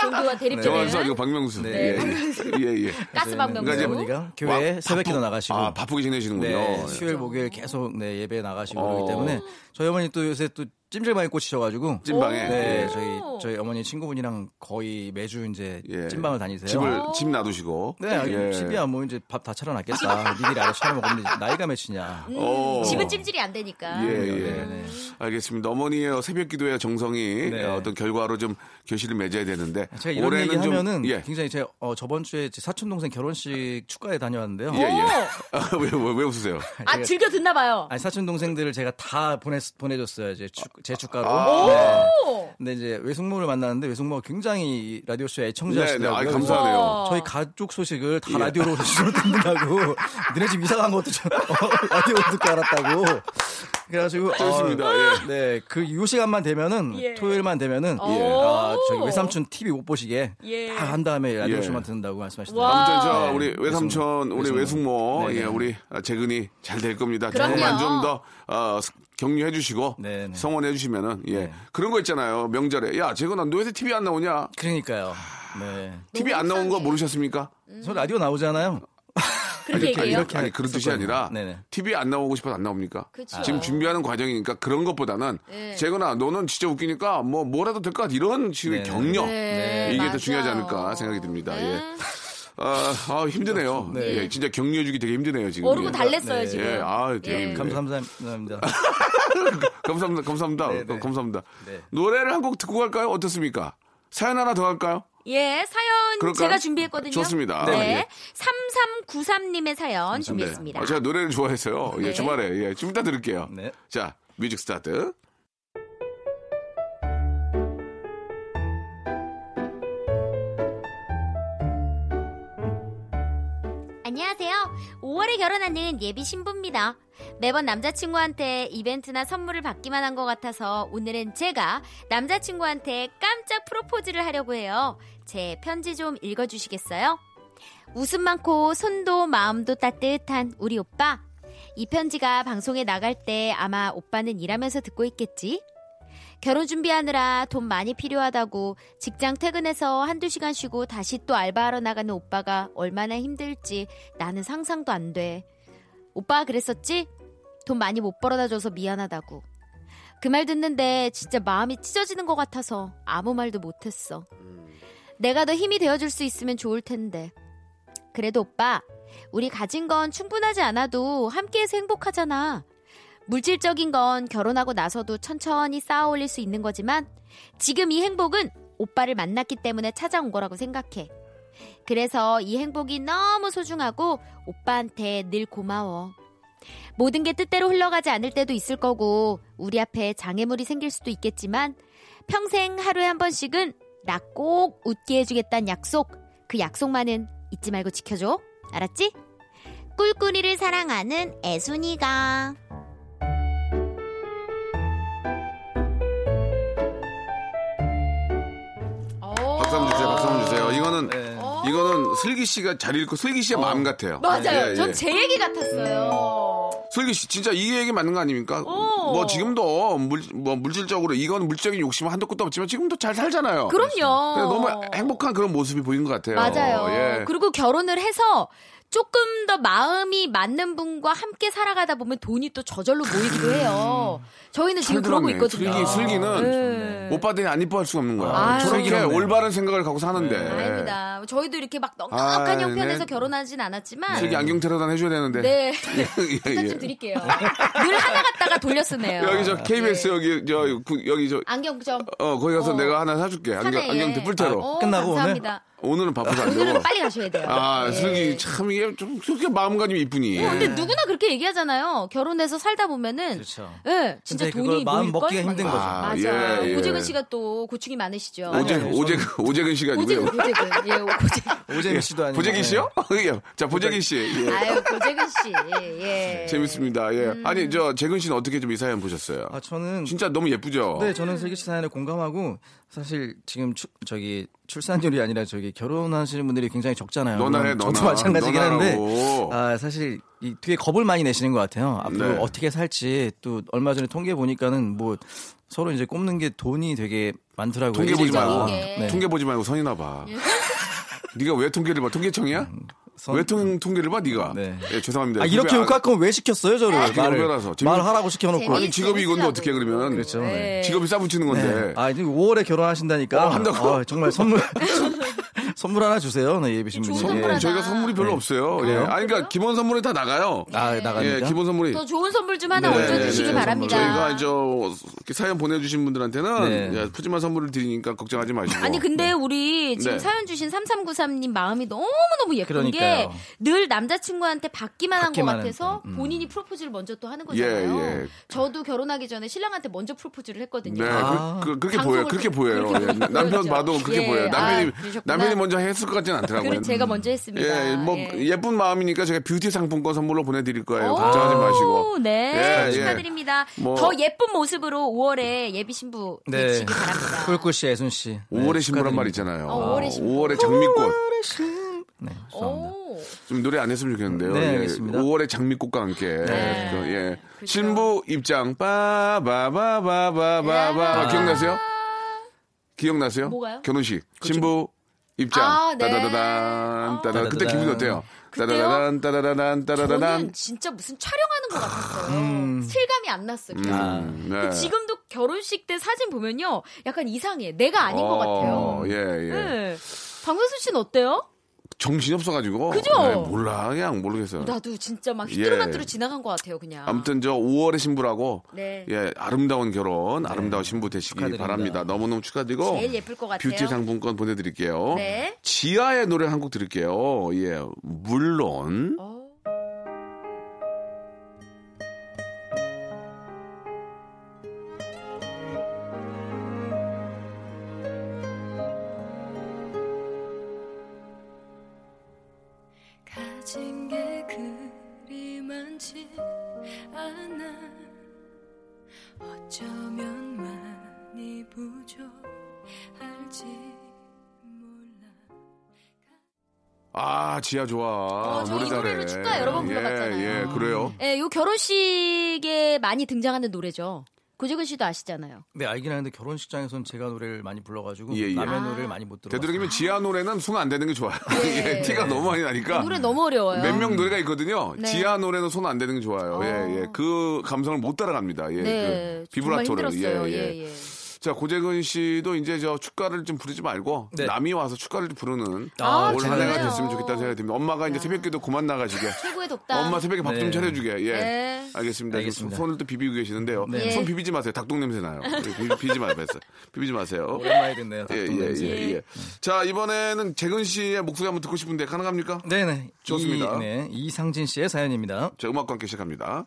종교와 대립되는 정한수 아니고 박명수. 네. 예, 예, 예. 가스방명수. 그러니까 이제 어머니가 교회에 와, 새벽 기도 나가시고 아, 바쁘게 지내시는군요. 네, 예. 수요일 목요일 계속 네, 예배 나가시고 어. 그러기 때문에 저희 어머니 또 요새 또 찜질방에 꽂히셔가지고 찐방에 네, 예. 저희 저희 어머니 친구분이랑 거의 매주 이제 예. 찐방을 다니세요. 집을 집 놔두시고. 네, 예. 집이야 뭐 이제 밥 다 차려놨겠다. [LAUGHS] 니들이 알아서 차려 먹으면 되지. 나이가 몇이냐. 어. 집은 찜질이 안 되니까. 예, 예. 네, 네. 알겠습니다. 어머니의 새벽 기도의 정성이 네. 어떤 결과로 좀 결실을 맺어야 되는데 제가 이런 올해는 좀- 하면은 예. 굉장히 제가 어, 저번 주에 제 사촌 동생 결혼식 축가에 다녀왔는데요. 예, 예. [LAUGHS] 아, 왜, 왜, 왜 웃으세요? 아, 즐겨 듣나 봐요. 아니 사촌 동생들을 제가 다 보내 보내줬어요. 이제 축, 제 축가로. 아. 네. 오! 근데 이제 외숙모를 만났는데 외숙모가 굉장히 라디오 쇼 네, 애청자시더라고요. 네. 아이, 그래서 감사하네요. 저희 가족 소식을 다 예. 라디오로 듣는다고. 너네 집 이사 간 것도 저, 어, 라디오 듣고 알았다고. 그래가지고 좋습니다. 어, 예. 네, 그 요 시간만 되면은 예. 토요일만 되면은 예. 아, 저희 외삼촌 TV 못 보시게 예. 다한 다음에 라디오 예. 쇼만 듣는다고 말씀하시더라고요. 와. 아무튼 저 네. 우리 외삼촌, 우리 외숙모, 네, 네. 예, 우리 재근이 잘 될 겁니다. 그럼요. 조금만 좀더 어, 격려해 주시고 네, 네. 성원해 주시면은 예 네. 그런 거 있잖아요 명절에 야 재근아 너 왜 TV 안 나오냐? 그러니까요. 네. TV 안 나온 거 모르셨습니까? 저 라디오 나오잖아요. 그렇게 얘기해요? 이렇게 아니 그런 뜻이 아니라 네네. TV 안 나오고 싶어서 안 나옵니까? 그쵸. 지금 준비하는 과정이니까 그런 것보다는 네. 재근아 너는 진짜 웃기니까 뭐 뭐라도 될 것 같아 이런 식의 네네. 격려 네, 이게 맞아요. 더 중요하지 않을까 생각이 듭니다. 네. 예. 아, 아, 힘드네요. 네. 예, 진짜 격려해주기 되게 힘드네요 지금. 모르고 예. 달랬어요, 네. 지금. 예, 아, 되게 예. 힘드네요. 감사합니다. [LAUGHS] 감사합니다. 감사합니다. 네, 네. 감사합니다. 네. 노래를 한 곡 듣고 갈까요? 어떻습니까? 사연 하나 더 할까요? 예, 사연 그럴까요? 제가 준비했거든요. 좋습니다. 네. 네. 3393님의 사연 준비했습니다. 네. 아, 제가 노래를 좋아해서요. 예, 네. 주말에 예, 좀 이따 들을게요. 네. 자, music start. 5월에 결혼하는 예비 신부입니다. 매번 남자친구한테 이벤트나 선물을 받기만 한 것 같아서 오늘은 제가 남자친구한테 깜짝 프로포즈를 하려고 해요. 제 편지 좀 읽어주시겠어요? 웃음 많고 손도 마음도 따뜻한 우리 오빠. 이 편지가 방송에 나갈 때 아마 오빠는 일하면서 듣고 있겠지? 결혼 준비하느라 돈 많이 필요하다고 직장 퇴근해서 한두 시간 쉬고 다시 또 알바하러 나가는 오빠가 얼마나 힘들지 나는 상상도 안 돼. 오빠가 그랬었지? 돈 많이 못 벌어다 줘서 미안하다고. 그 말 듣는데 진짜 마음이 찢어지는 것 같아서 아무 말도 못했어. 내가 더 힘이 되어줄 수 있으면 좋을 텐데. 그래도 오빠, 우리 가진 건 충분하지 않아도 함께해서 행복하잖아. 물질적인 건 결혼하고 나서도 천천히 쌓아 올릴 수 있는 거지만 지금 이 행복은 오빠를 만났기 때문에 찾아온 거라고 생각해. 그래서 이 행복이 너무 소중하고 오빠한테 늘 고마워. 모든 게 뜻대로 흘러가지 않을 때도 있을 거고 우리 앞에 장애물이 생길 수도 있겠지만 평생 하루에 한 번씩은 나 꼭 웃게 해주겠다는 약속 그 약속만은 잊지 말고 지켜줘 알았지? 꿀꿀이를 사랑하는 애순이가 이거는 슬기 씨가 잘 읽고 슬기 씨의 마음 같아요. 맞아요 예, 전 예. 제 얘기 같았어요 슬기 씨 진짜 이 얘기 맞는 거 아닙니까? 오. 뭐 지금도 물, 뭐 물질적으로 이건 물질적인 욕심은 한도 끝도 없지만 지금도 잘 살잖아요. 그럼요 너무 행복한 그런 모습이 보인 것 같아요. 맞아요. 예. 그리고 결혼을 해서 조금 더 마음이 맞는 분과 함께 살아가다 보면 돈이 또 저절로 모이기도 해요. 저희는 지금 그러고. 있거든요. 슬기, 슬기는 네. 오빠들이 안 이뻐할 수가 없는 거야. 아유. 저렇게 올바른 생각을 갖고 사는데. 아닙니다. 저희도 이렇게 막 넉넉한 아, 형편에서 네. 결혼하진 않았지만 슬기 안경 테러단 해줘야 되는데. 네. [LAUGHS] 예, 부탁 예. 좀 드릴게요. 늘 하나 갖다가 돌려 쓰네요. 여기 저 KBS 여기 저 구- 여기 저 안경점. 어, 거기 가서 어. 내가 하나 사줄게. 안경, 안경 예. 대뿔테로. 어, 끝나고 오늘? 오늘은 바빠서 안 오늘은. 빨리 가셔야 돼요. 아, 예. 슬기 참 이게 좀 그렇게 마음가짐이 이쁘니. 어, 근데 누구나 그렇게 얘기하잖아요. 결혼해서 살다 보면은 그렇죠. 예, 진짜 돈이 그걸 마음? 먹기가 힘든 거죠. 아, 맞아. 예, 예. 오재근 씨가 또 고충이 많으시죠. 오재, 아니요, 오재, 저는- 오재근 씨가 오재근, 아니고요. 오재근. 예, 오재근. 오재민 씨도 아니고. 보재기 씨요? [LAUGHS] 예. 자, 보재기 씨. 예. 아유, 오재근 씨. 예. 재밌습니다. 예. 음. 아니, 저, 재근 씨는 어떻게 좀 이 사연 보셨어요? 아 저는 진짜 너무 예쁘죠? 네, 저는 슬기 씨 사연에 공감하고 사실 지금 추- 저기 출산율이 아니라 저기 결혼하시는 분들이 굉장히 적잖아요. 너나 해, 물론 저도 너나. 마찬가지긴 한데. 아, 사실 이 되게 겁을 많이 내시는 것 같아요. 앞으로 네. 어떻게 살지 또 얼마 전에 통계 보니까는 뭐 서로 이제 꼽는 게 돈이 되게 많더라고요. 통계 보지. 말고. 이게. 네. 통계 보지 말고 선이나 봐. 예. [LAUGHS] 네가 왜 통계를 봐? 통계청이야? 선- 왜 통, 통계를 봐, 네가? 네. 예, 죄송합니다. 아, 이렇게 후배 욕할 거면 왜 시켰어요, 저를? 아, 후배라서. 재미- 말하라고 시켜놓고. 아니, 직업이 이건데. 어떻게 그러면. 그렇죠. 네. 직업이 싸붙이는 건데. 네. 아, 이제 5월에 결혼하신다니까. 어, 한다고? 아, 정말 선물 [LAUGHS] 선물 하나 주세요. 네, 예비 신부님. 좋은 선물 예. 하나. 저희가 선물이 별로 네. 없어요. 예. 그래요? 아니, 그러니까 기본 선물이 다 나가요. 아, 예, 나갑니까? 기본 선물이. 더 좋은 선물 좀 하나 네, 얹어주시기 네, 네. 바랍니다. 저희가 저 사연 보내주신 분들한테는 네. 예, 푸짐한 선물을 드리니까 걱정하지 마시고. 아니 근데 우리 지금 네. 사연 주신 3393님 마음이 너무너무 예쁜. 게 늘 남자친구한테 받기만 한것 받기만 같아서 한, 음. 본인이 프로포즈를 먼저 또 하는 거잖아요. 예, 예. 저도 결혼하기 전에 신랑한테 먼저 프로포즈를 했거든요. 네, 아. 그, 그, 렇게 보여요. 그렇게 또 보여요. 그렇게 예. 남편 보여죠. 봐도 그렇게 예. 보여요. 남편이 아. 남편이 먼저 했을 것 같지는 않더라고요. 그래 제가 먼저 했습니다. 예, 뭐 예. 예쁜 마음이니까 제가 뷰티 상품권 선물로 보내드릴 거예요. 오, 걱정하지 마시고. 네, 예, 예. 축하드립니다. 뭐- 더 예쁜 모습으로 5월에 예비 신부 네. 되시기 바랍니다. [LAUGHS] 꿀꿀 씨, 애순 씨. 5월의 신부란 말. 있잖아요. 어, 5월의 신부. 5월의 장미꽃. 네, 죄송합니다. 오. 좀 노래 안 했으면 좋겠는데요. 네, 예, 알겠습니다. 5월의 장미꽃과 함께. 네. 그, 예. 그죠. 신부 입장 빠바바바바바바 야. 기억나세요? 기억나세요? 뭐가요? 결혼식 신부 입장 아, 네. 따다다단 따다 그때. 기분이 어때요? 따다다단 따다다단 따다다단 저는 진짜 무슨 촬영하는 것 같았어요. 음. 실감이 안 났어요. 계속. 음, 네. 지금도 결혼식 때 사진 보면요, 약간 이상해. 내가 아닌 것 어, 같아요. 예, 예. 네. 박명수 씨는 어때요? 정신이 없어가지고. 그죠? 네, 몰라, 그냥 모르겠어요. 나도 진짜 막 예. 휘뚜루마뚜루 지나간 것 같아요, 그냥. 아무튼 저 5월의 신부라고 네. 예 아름다운 결혼, 아름다운 신부 되시기 축하드립니다. 바랍니다. 너무너무 축하드리고 제일 예쁠 것 같아요. 뷰티 상품권 보내드릴게요. 네. 지아의 노래 한 곡 들을게요. 예, 물론. 어. 가진 게 그리 많지 않아 어쩌면 많이 부족할지 몰라 아 지아 좋아 어, 아, 저 노래 잘해. 노래를 축가 여러 번 예, 불러봤잖아요. 예 그래요. 예, 요 결혼식에 많이 등장하는 노래죠. 고재근 씨도 아시잖아요. 네 알긴 하는데 결혼식장에서는 제가 노래를 많이 불러가지고 예, 예. 남의 아. 노래를 많이 못 들어. 되도록이면 지아 노래는 손 안 대는 게 좋아요. 예. [LAUGHS] 예, 티가 너무 많이 나니까. 노래 너무 어려워요. 몇 명 노래가 있거든요. 네. 지아 노래는 손 안 대는 게 좋아요. 어. 예, 예. 그 감성을 못 따라갑니다. 예. 네, 그 비브라토를. 정말 힘들었어요. 예, 예. 자, 고재근 씨도 이제 저 축가를 좀 부르지 말고 네. 남이 와서 축가를 좀 부르는 아, 올한 그래요? 해가 됐으면 좋겠다는 생각이 듭니다. 엄마가 이제 새벽기도 그만 나가시게. 최고의 독담. 엄마 새벽에 밥좀 네. 차려주게. 예. 네. 알겠습니다. 알겠습니다. 손- 손을 또 비비고 계시는데요. 네. 손 비비지 마세요. 닭똥 냄새 나요. 비- 비비지 마세요. 비비지 마세요. 오랜만에 듣네요. 예, 닭똥 예, 냄새. 예, 예. 자, 이번에는 재근 씨의 목소리 한번 듣고 싶은데 가능합니까? 네네. 좋습니다. 이, 네, 이상진 씨의 사연입니다. 자, 음악과 함께 시작합니다.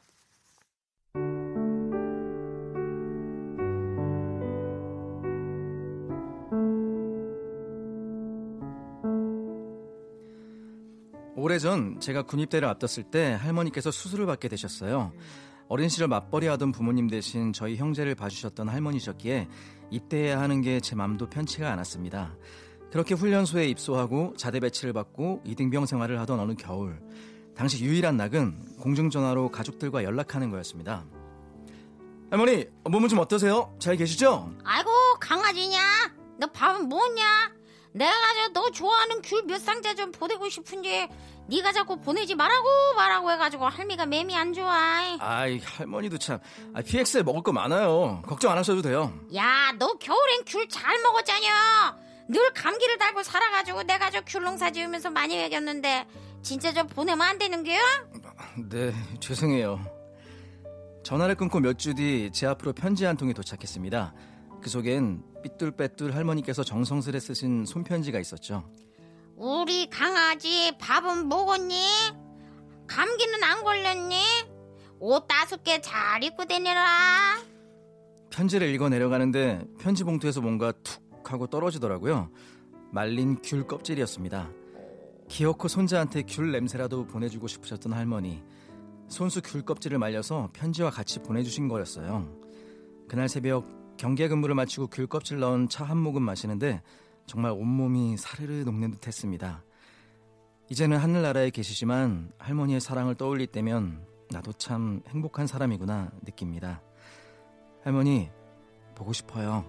오래전 제가 군입대를 앞뒀을 때 할머니께서 수술을 받게 되셨어요. 어린 시절 맞벌이 하던 부모님 대신 저희 형제를 봐주셨던 할머니셨기에 입대해야 하는 게 제 맘도 편치가 않았습니다. 그렇게 훈련소에 입소하고 자대 배치를 받고 이등병 생활을 하던 어느 겨울 당시 유일한 낙은 공중전화로 가족들과 연락하는 거였습니다. 할머니 몸은 좀 어떠세요? 잘 계시죠? 아이고 강아지냐? 너 밥은 뭐냐? 내가 저너 좋아하는 귤 몇 상자 좀 보내고 싶은지 네가 자꾸 보내지 말라고 말라고 해가지고 할미가 맴이 안 좋아. 아이 할머니도 참 아, PX에 먹을 거 많아요. 걱정 안 하셔도 돼요. 야, 너 겨울엔 귤 잘 먹었잖여. 늘 감기를 달고 살아가지고 내가 저 귤 농사 지으면서 많이 먹였는데 진짜 좀 보내면 안 되는 게요? 네, 죄송해요. 전화를 끊고 몇 주 뒤 제 앞으로 편지 한 통이 도착했습니다. 그 속엔 삐뚤빼뚤 할머니께서 정성스레 쓰신 손편지가 있었죠. 우리 강아지 밥은 먹었니? 감기는 안 걸렸니? 옷 따숩게 잘 입고 다녀라. 편지를 읽어 내려가는데 편지 봉투에서 뭔가 툭 하고 떨어지더라고요. 말린 귤 껍질이었습니다. 기어코 손자한테 귤 냄새라도 보내주고 싶으셨던 할머니. 손수 귤 껍질을 말려서 편지와 같이 보내주신 거였어요. 그날 새벽 경계 근무를 마치고 귤 껍질 넣은 차 한 모금 마시는데 정말 온몸이 사르르 녹는 듯 했습니다. 이제는 하늘나라에 계시지만 할머니의 사랑을 떠올릴 때면 나도 참 행복한 사람이구나 느낍니다. 할머니 보고 싶어요.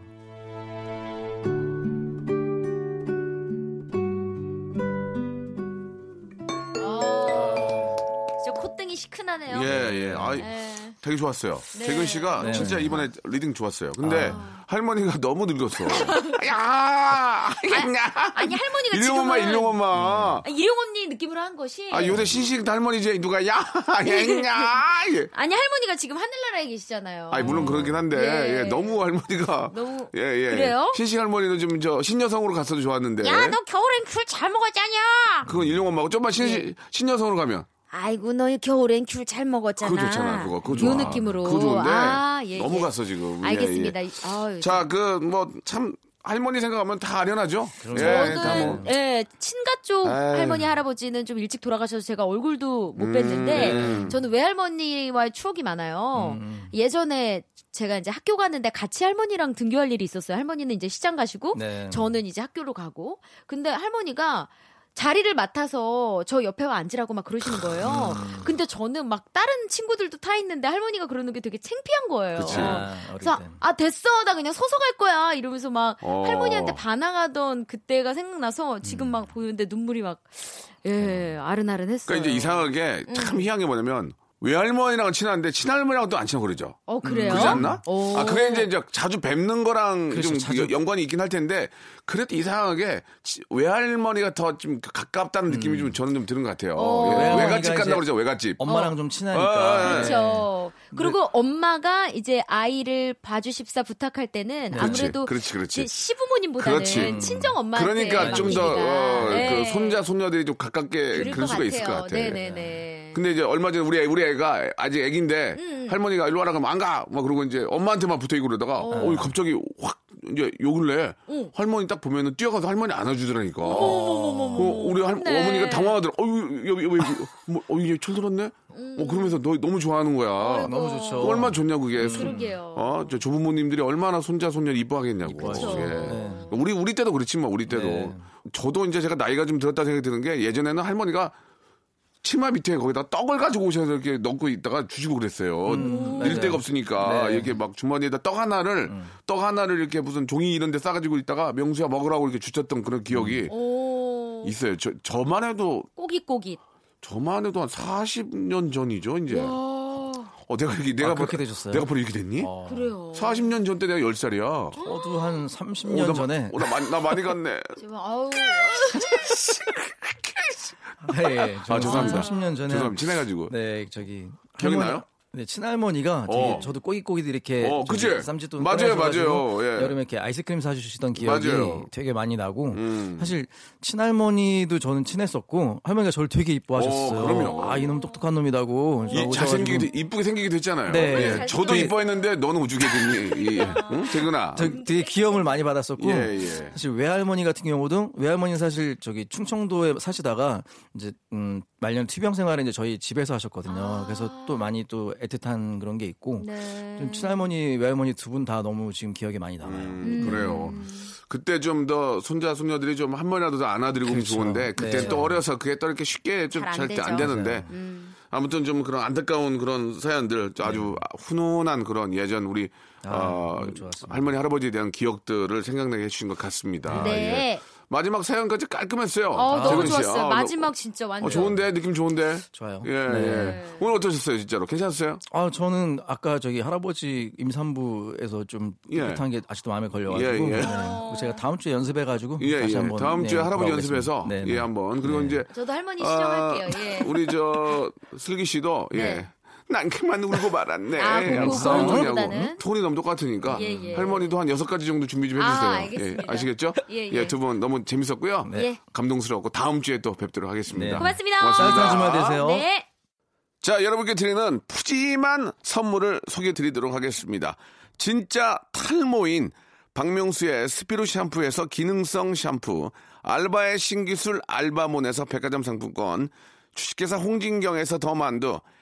어, 진짜 콧등이 시큰하네요. 예, 예. 아, 예. 되게 좋았어요. 네. 재근 씨가 네. 진짜 이번에 reading 좋았어요. 근데 아. 할머니가 너무 늙었어. [LAUGHS] 야! 아니 할머니가 일용 엄마, 일용 엄마. 아, 일용 엄니 느낌으로 한 것이 아, 요새 신식 할머니지 누가 야! 야! 예. [LAUGHS] 아니 할머니가 지금 하늘나라에 계시잖아요. 아니 물론 그렇긴 한데 예. 예, 너무 할머니가 너무- 예, 예. 그래요? 신식 할머니는 좀 저 신여성으로 갔어도 좋았는데 야, 너 겨울엔 귤 잘 먹었잖여. 그건 일용 엄마고 좀만 신, 예. 신여성으로 가면 아이고 너 겨울엔 귤 잘 먹었잖아. 그거 좋잖아 그거 그거 좋아 요 느낌으로. 그거 좋은데 아, 예, 너무 예. 갔어 지금 예, 알겠습니다. 예. 아유, 자그 뭐 참 할머니 생각하면 다 아련하죠 예, 저는 다 뭐. 예, 친가 쪽 에이. 할머니 할아버지는 좀 일찍 돌아가셔서 제가 얼굴도 못 음, 뵀는데 음. 저는 외할머니와의 추억이 많아요. 예전에 제가 이제 학교 가는데 같이 할머니랑 등교할 일이 있었어요. 할머니는 이제 시장 가시고 네. 저는 이제 학교로 가고 근데 할머니가 자리를 맡아서 저 옆에 와 앉으라고 막 그러시는 거예요. 음. 근데 저는 막 다른 친구들도 타 있는데 할머니가 그러는 게 되게 창피한 거예요. 그치. 아, 그래서 땐. 아 됐어 나 그냥 서서 갈 거야 이러면서 막 어. 할머니한테 반항하던 그때가 생각나서 지금 막 보는데 눈물이 막 예 아른아른했어요. 그러니까 이제 이상하게 음. 참 희한한 게 뭐냐면 외할머니랑은 친한데 친할머니랑은 또안 친하고 그러죠 어 그래요? 그러지 않나? 오. 아, 그게 이제, 이제 자주 뵙는 거랑 그렇죠, 좀 자주. 연관이 있긴 할 텐데, 그래도 이상하게 치- 외할머니가 더 좀 가깝다는 느낌이 좀 저는 좀 드는 것 같아요. 어. 예, 외갓집 간다고 그러죠, 외갓집. 엄마랑 어. 좀 친하니까. 어. 그렇죠. 네. 그리고 엄마가 이제 아이를 봐주십사 부탁할 때는 그렇지, 아무래도 그렇지, 그렇지. 시부모님보다는 그렇지. 친정 엄마한테 그러니까 좀 더, 맡깁니다. 어, 네. 그 손자, 손녀들이 좀 가깝게 그럴 수가 있을 것 같아. 네네네. 근데 이제 얼마 전에 우리, 애, 우리 애가 아직 애기인데, 음. 할머니가 일로 와라 그러면 안 가! 막 그러고 이제 엄마한테만 붙어 있고 그러다가, 어, 갑자기 확 이제 요 근래 어. 할머니 딱 보면은 뛰어가서 할머니 안아주더라니까. 어, 우리 할, 네. 어머니가 당황하더라. 어유 여기 여기 뭐, 어 이게 철들었네. 어 그러면서 너 너무 좋아하는 거야. 음. 너무 좋죠. 얼마 나 좋냐 그게. 그러게요. 어, 저 조부모님들이 얼마나 손자 손녀를 이뻐하겠냐고. 그쵸. 예. 네. 우리 우리 때도 그렇지만 우리 때도 네. 저도 이제 제가 나이가 좀 들었다 생각이 드는 게 예전에는 할머니가 치마 밑에 거기다 떡을 가지고 오셔서 이렇게 넣고 있다가 주시고 그랬어요. 음, 일 맞아요. 데가 없으니까 네. 이렇게 막 주머니에다 떡 하나를 음. 떡 하나를 이렇게 무슨 종이 이런 데 싸가지고 있다가 명수야 먹으라고 이렇게 주셨던 그런 기억이 오. 있어요. 저 저만 해도 꼬깃꼬깃. 저만 해도 한 40년 전이죠 이제. 어 내가 이렇게 내가 아, 그렇게 벌- 되셨어요? 내가 벌써 이렇게 됐니? 어, 그래요. 40년 전 때 내가 10살이야. 저도 한 어, 30년 나, 전에 어, 나, 많이, 나 많이 갔네. [LAUGHS] 지금 아우. [LAUGHS] [LAUGHS] 예, 아, 죄송합니다. 30년 전에 죄송합니다. 친해가지고. 네, 저기 기억이 할머니- 나요? 네, 친할머니가 되게 어. 저도 꼬깃꼬깃 이렇게 어, 그치? 쌈짓돈 맞아요, 맞아요. 예. 여름에 이렇게 아이스크림 사주시던 기억이 맞아요. 되게 많이 나고 음. 사실 친할머니도 저는 친했었고 할머니가 저를 되게 이뻐하셨어요. 어, 그럼요. 아 이놈 똑똑한 놈이다고. 이 돼- 이쁘게 생기게 됐잖아요. 네. 예, 저도 되게- 이뻐했는데 너는 됐니? 이, 응? 재근아. 저 되게 귀여움을 많이 받았었고 예, 예. 사실 외할머니 같은 경우도 외할머니는 사실 저기 충청도에 사시다가 이제 음 말년 투병 생활을 이제 저희 집에서 하셨거든요. 그래서 또 많이 또 애틋한 그런 게 있고 네. 좀 친할머니 외할머니 두 분 다 너무 지금 기억에 많이 남아요. 음, 그래요. 그때 좀 더 손자, 손녀들이 좀 한 번이라도 더 안아드리고 그렇죠. 좋은데, 그때 네. 또 어려서 그게 또 이렇게 쉽게 좀 잘안 잘때 안. 되는데, 아무튼 좀 그런 안타까운 그런 사연들, 아주 훈훈한 그런 예전 우리, 아, 어. 할머니, 할아버지에 대한 기억들을 생각나게 해주신 것 같습니다. 예. 네. 마지막 사연까지 깔끔했어요. 어, 너무. 좋았어요. 아, 마지막 진짜 완전. 어, 좋은데? 느낌 좋은데? 좋아요. 예, 네. 예. 오늘 어떠셨어요, 진짜로? 괜찮았어요? 아 저는 아까 저기 할아버지 임산부에서 좀 예. 뿌듯한 게 아직도 마음에 걸려가지고 예, 예. 네. 제가 다음 주에 연습해가지고 예, 다시 예. 한번 다음 네, 주에 할아버지 돌아오겠습니다. 연습해서, 네, 네. 예, 한번. 그리고 네. 이제, 저도 할머니 아, 시정할게요. 예. 우리 저 슬기 씨도 예. 네. 난 그만 울고 말았네. 아. 그거보다는? 톤이 너무 똑같으니까 예, 예. 할머니도 한 여섯 가지 정도 준비 좀 아, 해주세요. 알겠습니다. 예, 아시겠죠? 예, 예. 두 분 너무 재밌었고요. 예. 감동스러웠고 다음 주에 또 뵙도록 하겠습니다. 네. 고맙습니다. 따뜻한 주말 되세요. 네. 자, 여러분께 드리는 푸짐한 선물을 소개해 드리도록 하겠습니다. 진짜 탈모인 박명수의 스피루 샴푸에서 기능성 샴푸, 알바의 신기술 알바몬에서 백화점 상품권, 주식회사 홍진경에서 더 만두,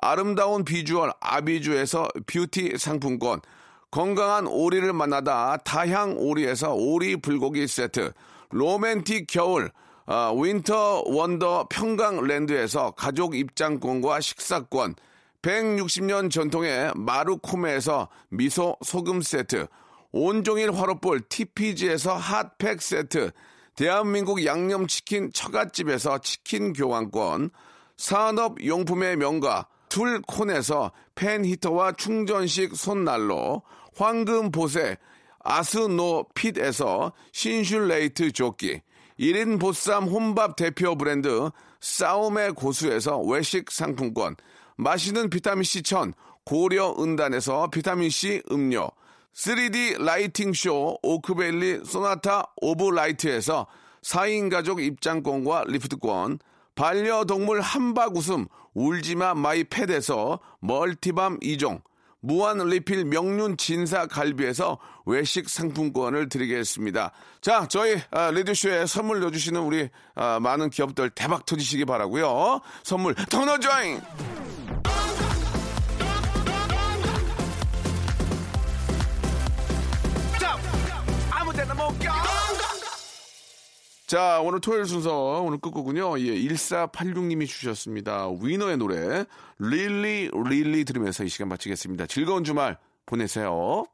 아름다운 비주얼 아비주에서 뷰티 상품권, 건강한 오리를 만나다 다향 오리에서 오리 불고기 세트, 로맨틱 겨울 아, Winter Wonder 평강랜드에서 가족 입장권과 식사권, 160년 전통의 마루코메에서 미소 소금 세트, 온종일 화로볼 TPG에서 핫팩 세트, 대한민국 양념치킨 처갓집에서 치킨 교환권, 산업용품의 명가 툴콘에서 팬히터와 충전식 손난로, 황금보세 아스노핏에서 신슐레이트 조끼, 1인 보쌈 혼밥 대표 브랜드 싸움의 고수에서 외식 상품권, 마시는 비타민C 천 고려 은단에서 비타민C 음료, 3D lighting 쇼 오크밸리 Sonata of Light에서 4인 가족 입장권과 리프트권, 반려동물 함박 웃음 울지마 마이 펫에서 멀티밤 2종, 무한 리필 명륜 진사 갈비에서 외식 상품권을 드리겠습니다. 자, 저희 아, 라디오쇼에 선물 넣어주시는 우리 아, 많은 기업들 대박 터지시기 바라고요. 선물 터너 조잉! 아무데나 못 가. 자, 오늘 토요일 순서, 오늘 끝곡은요, 예, 1486님이 주셨습니다. 위너의 노래, 릴리, 릴리 들으면서 이 시간 마치겠습니다. 즐거운 주말 보내세요.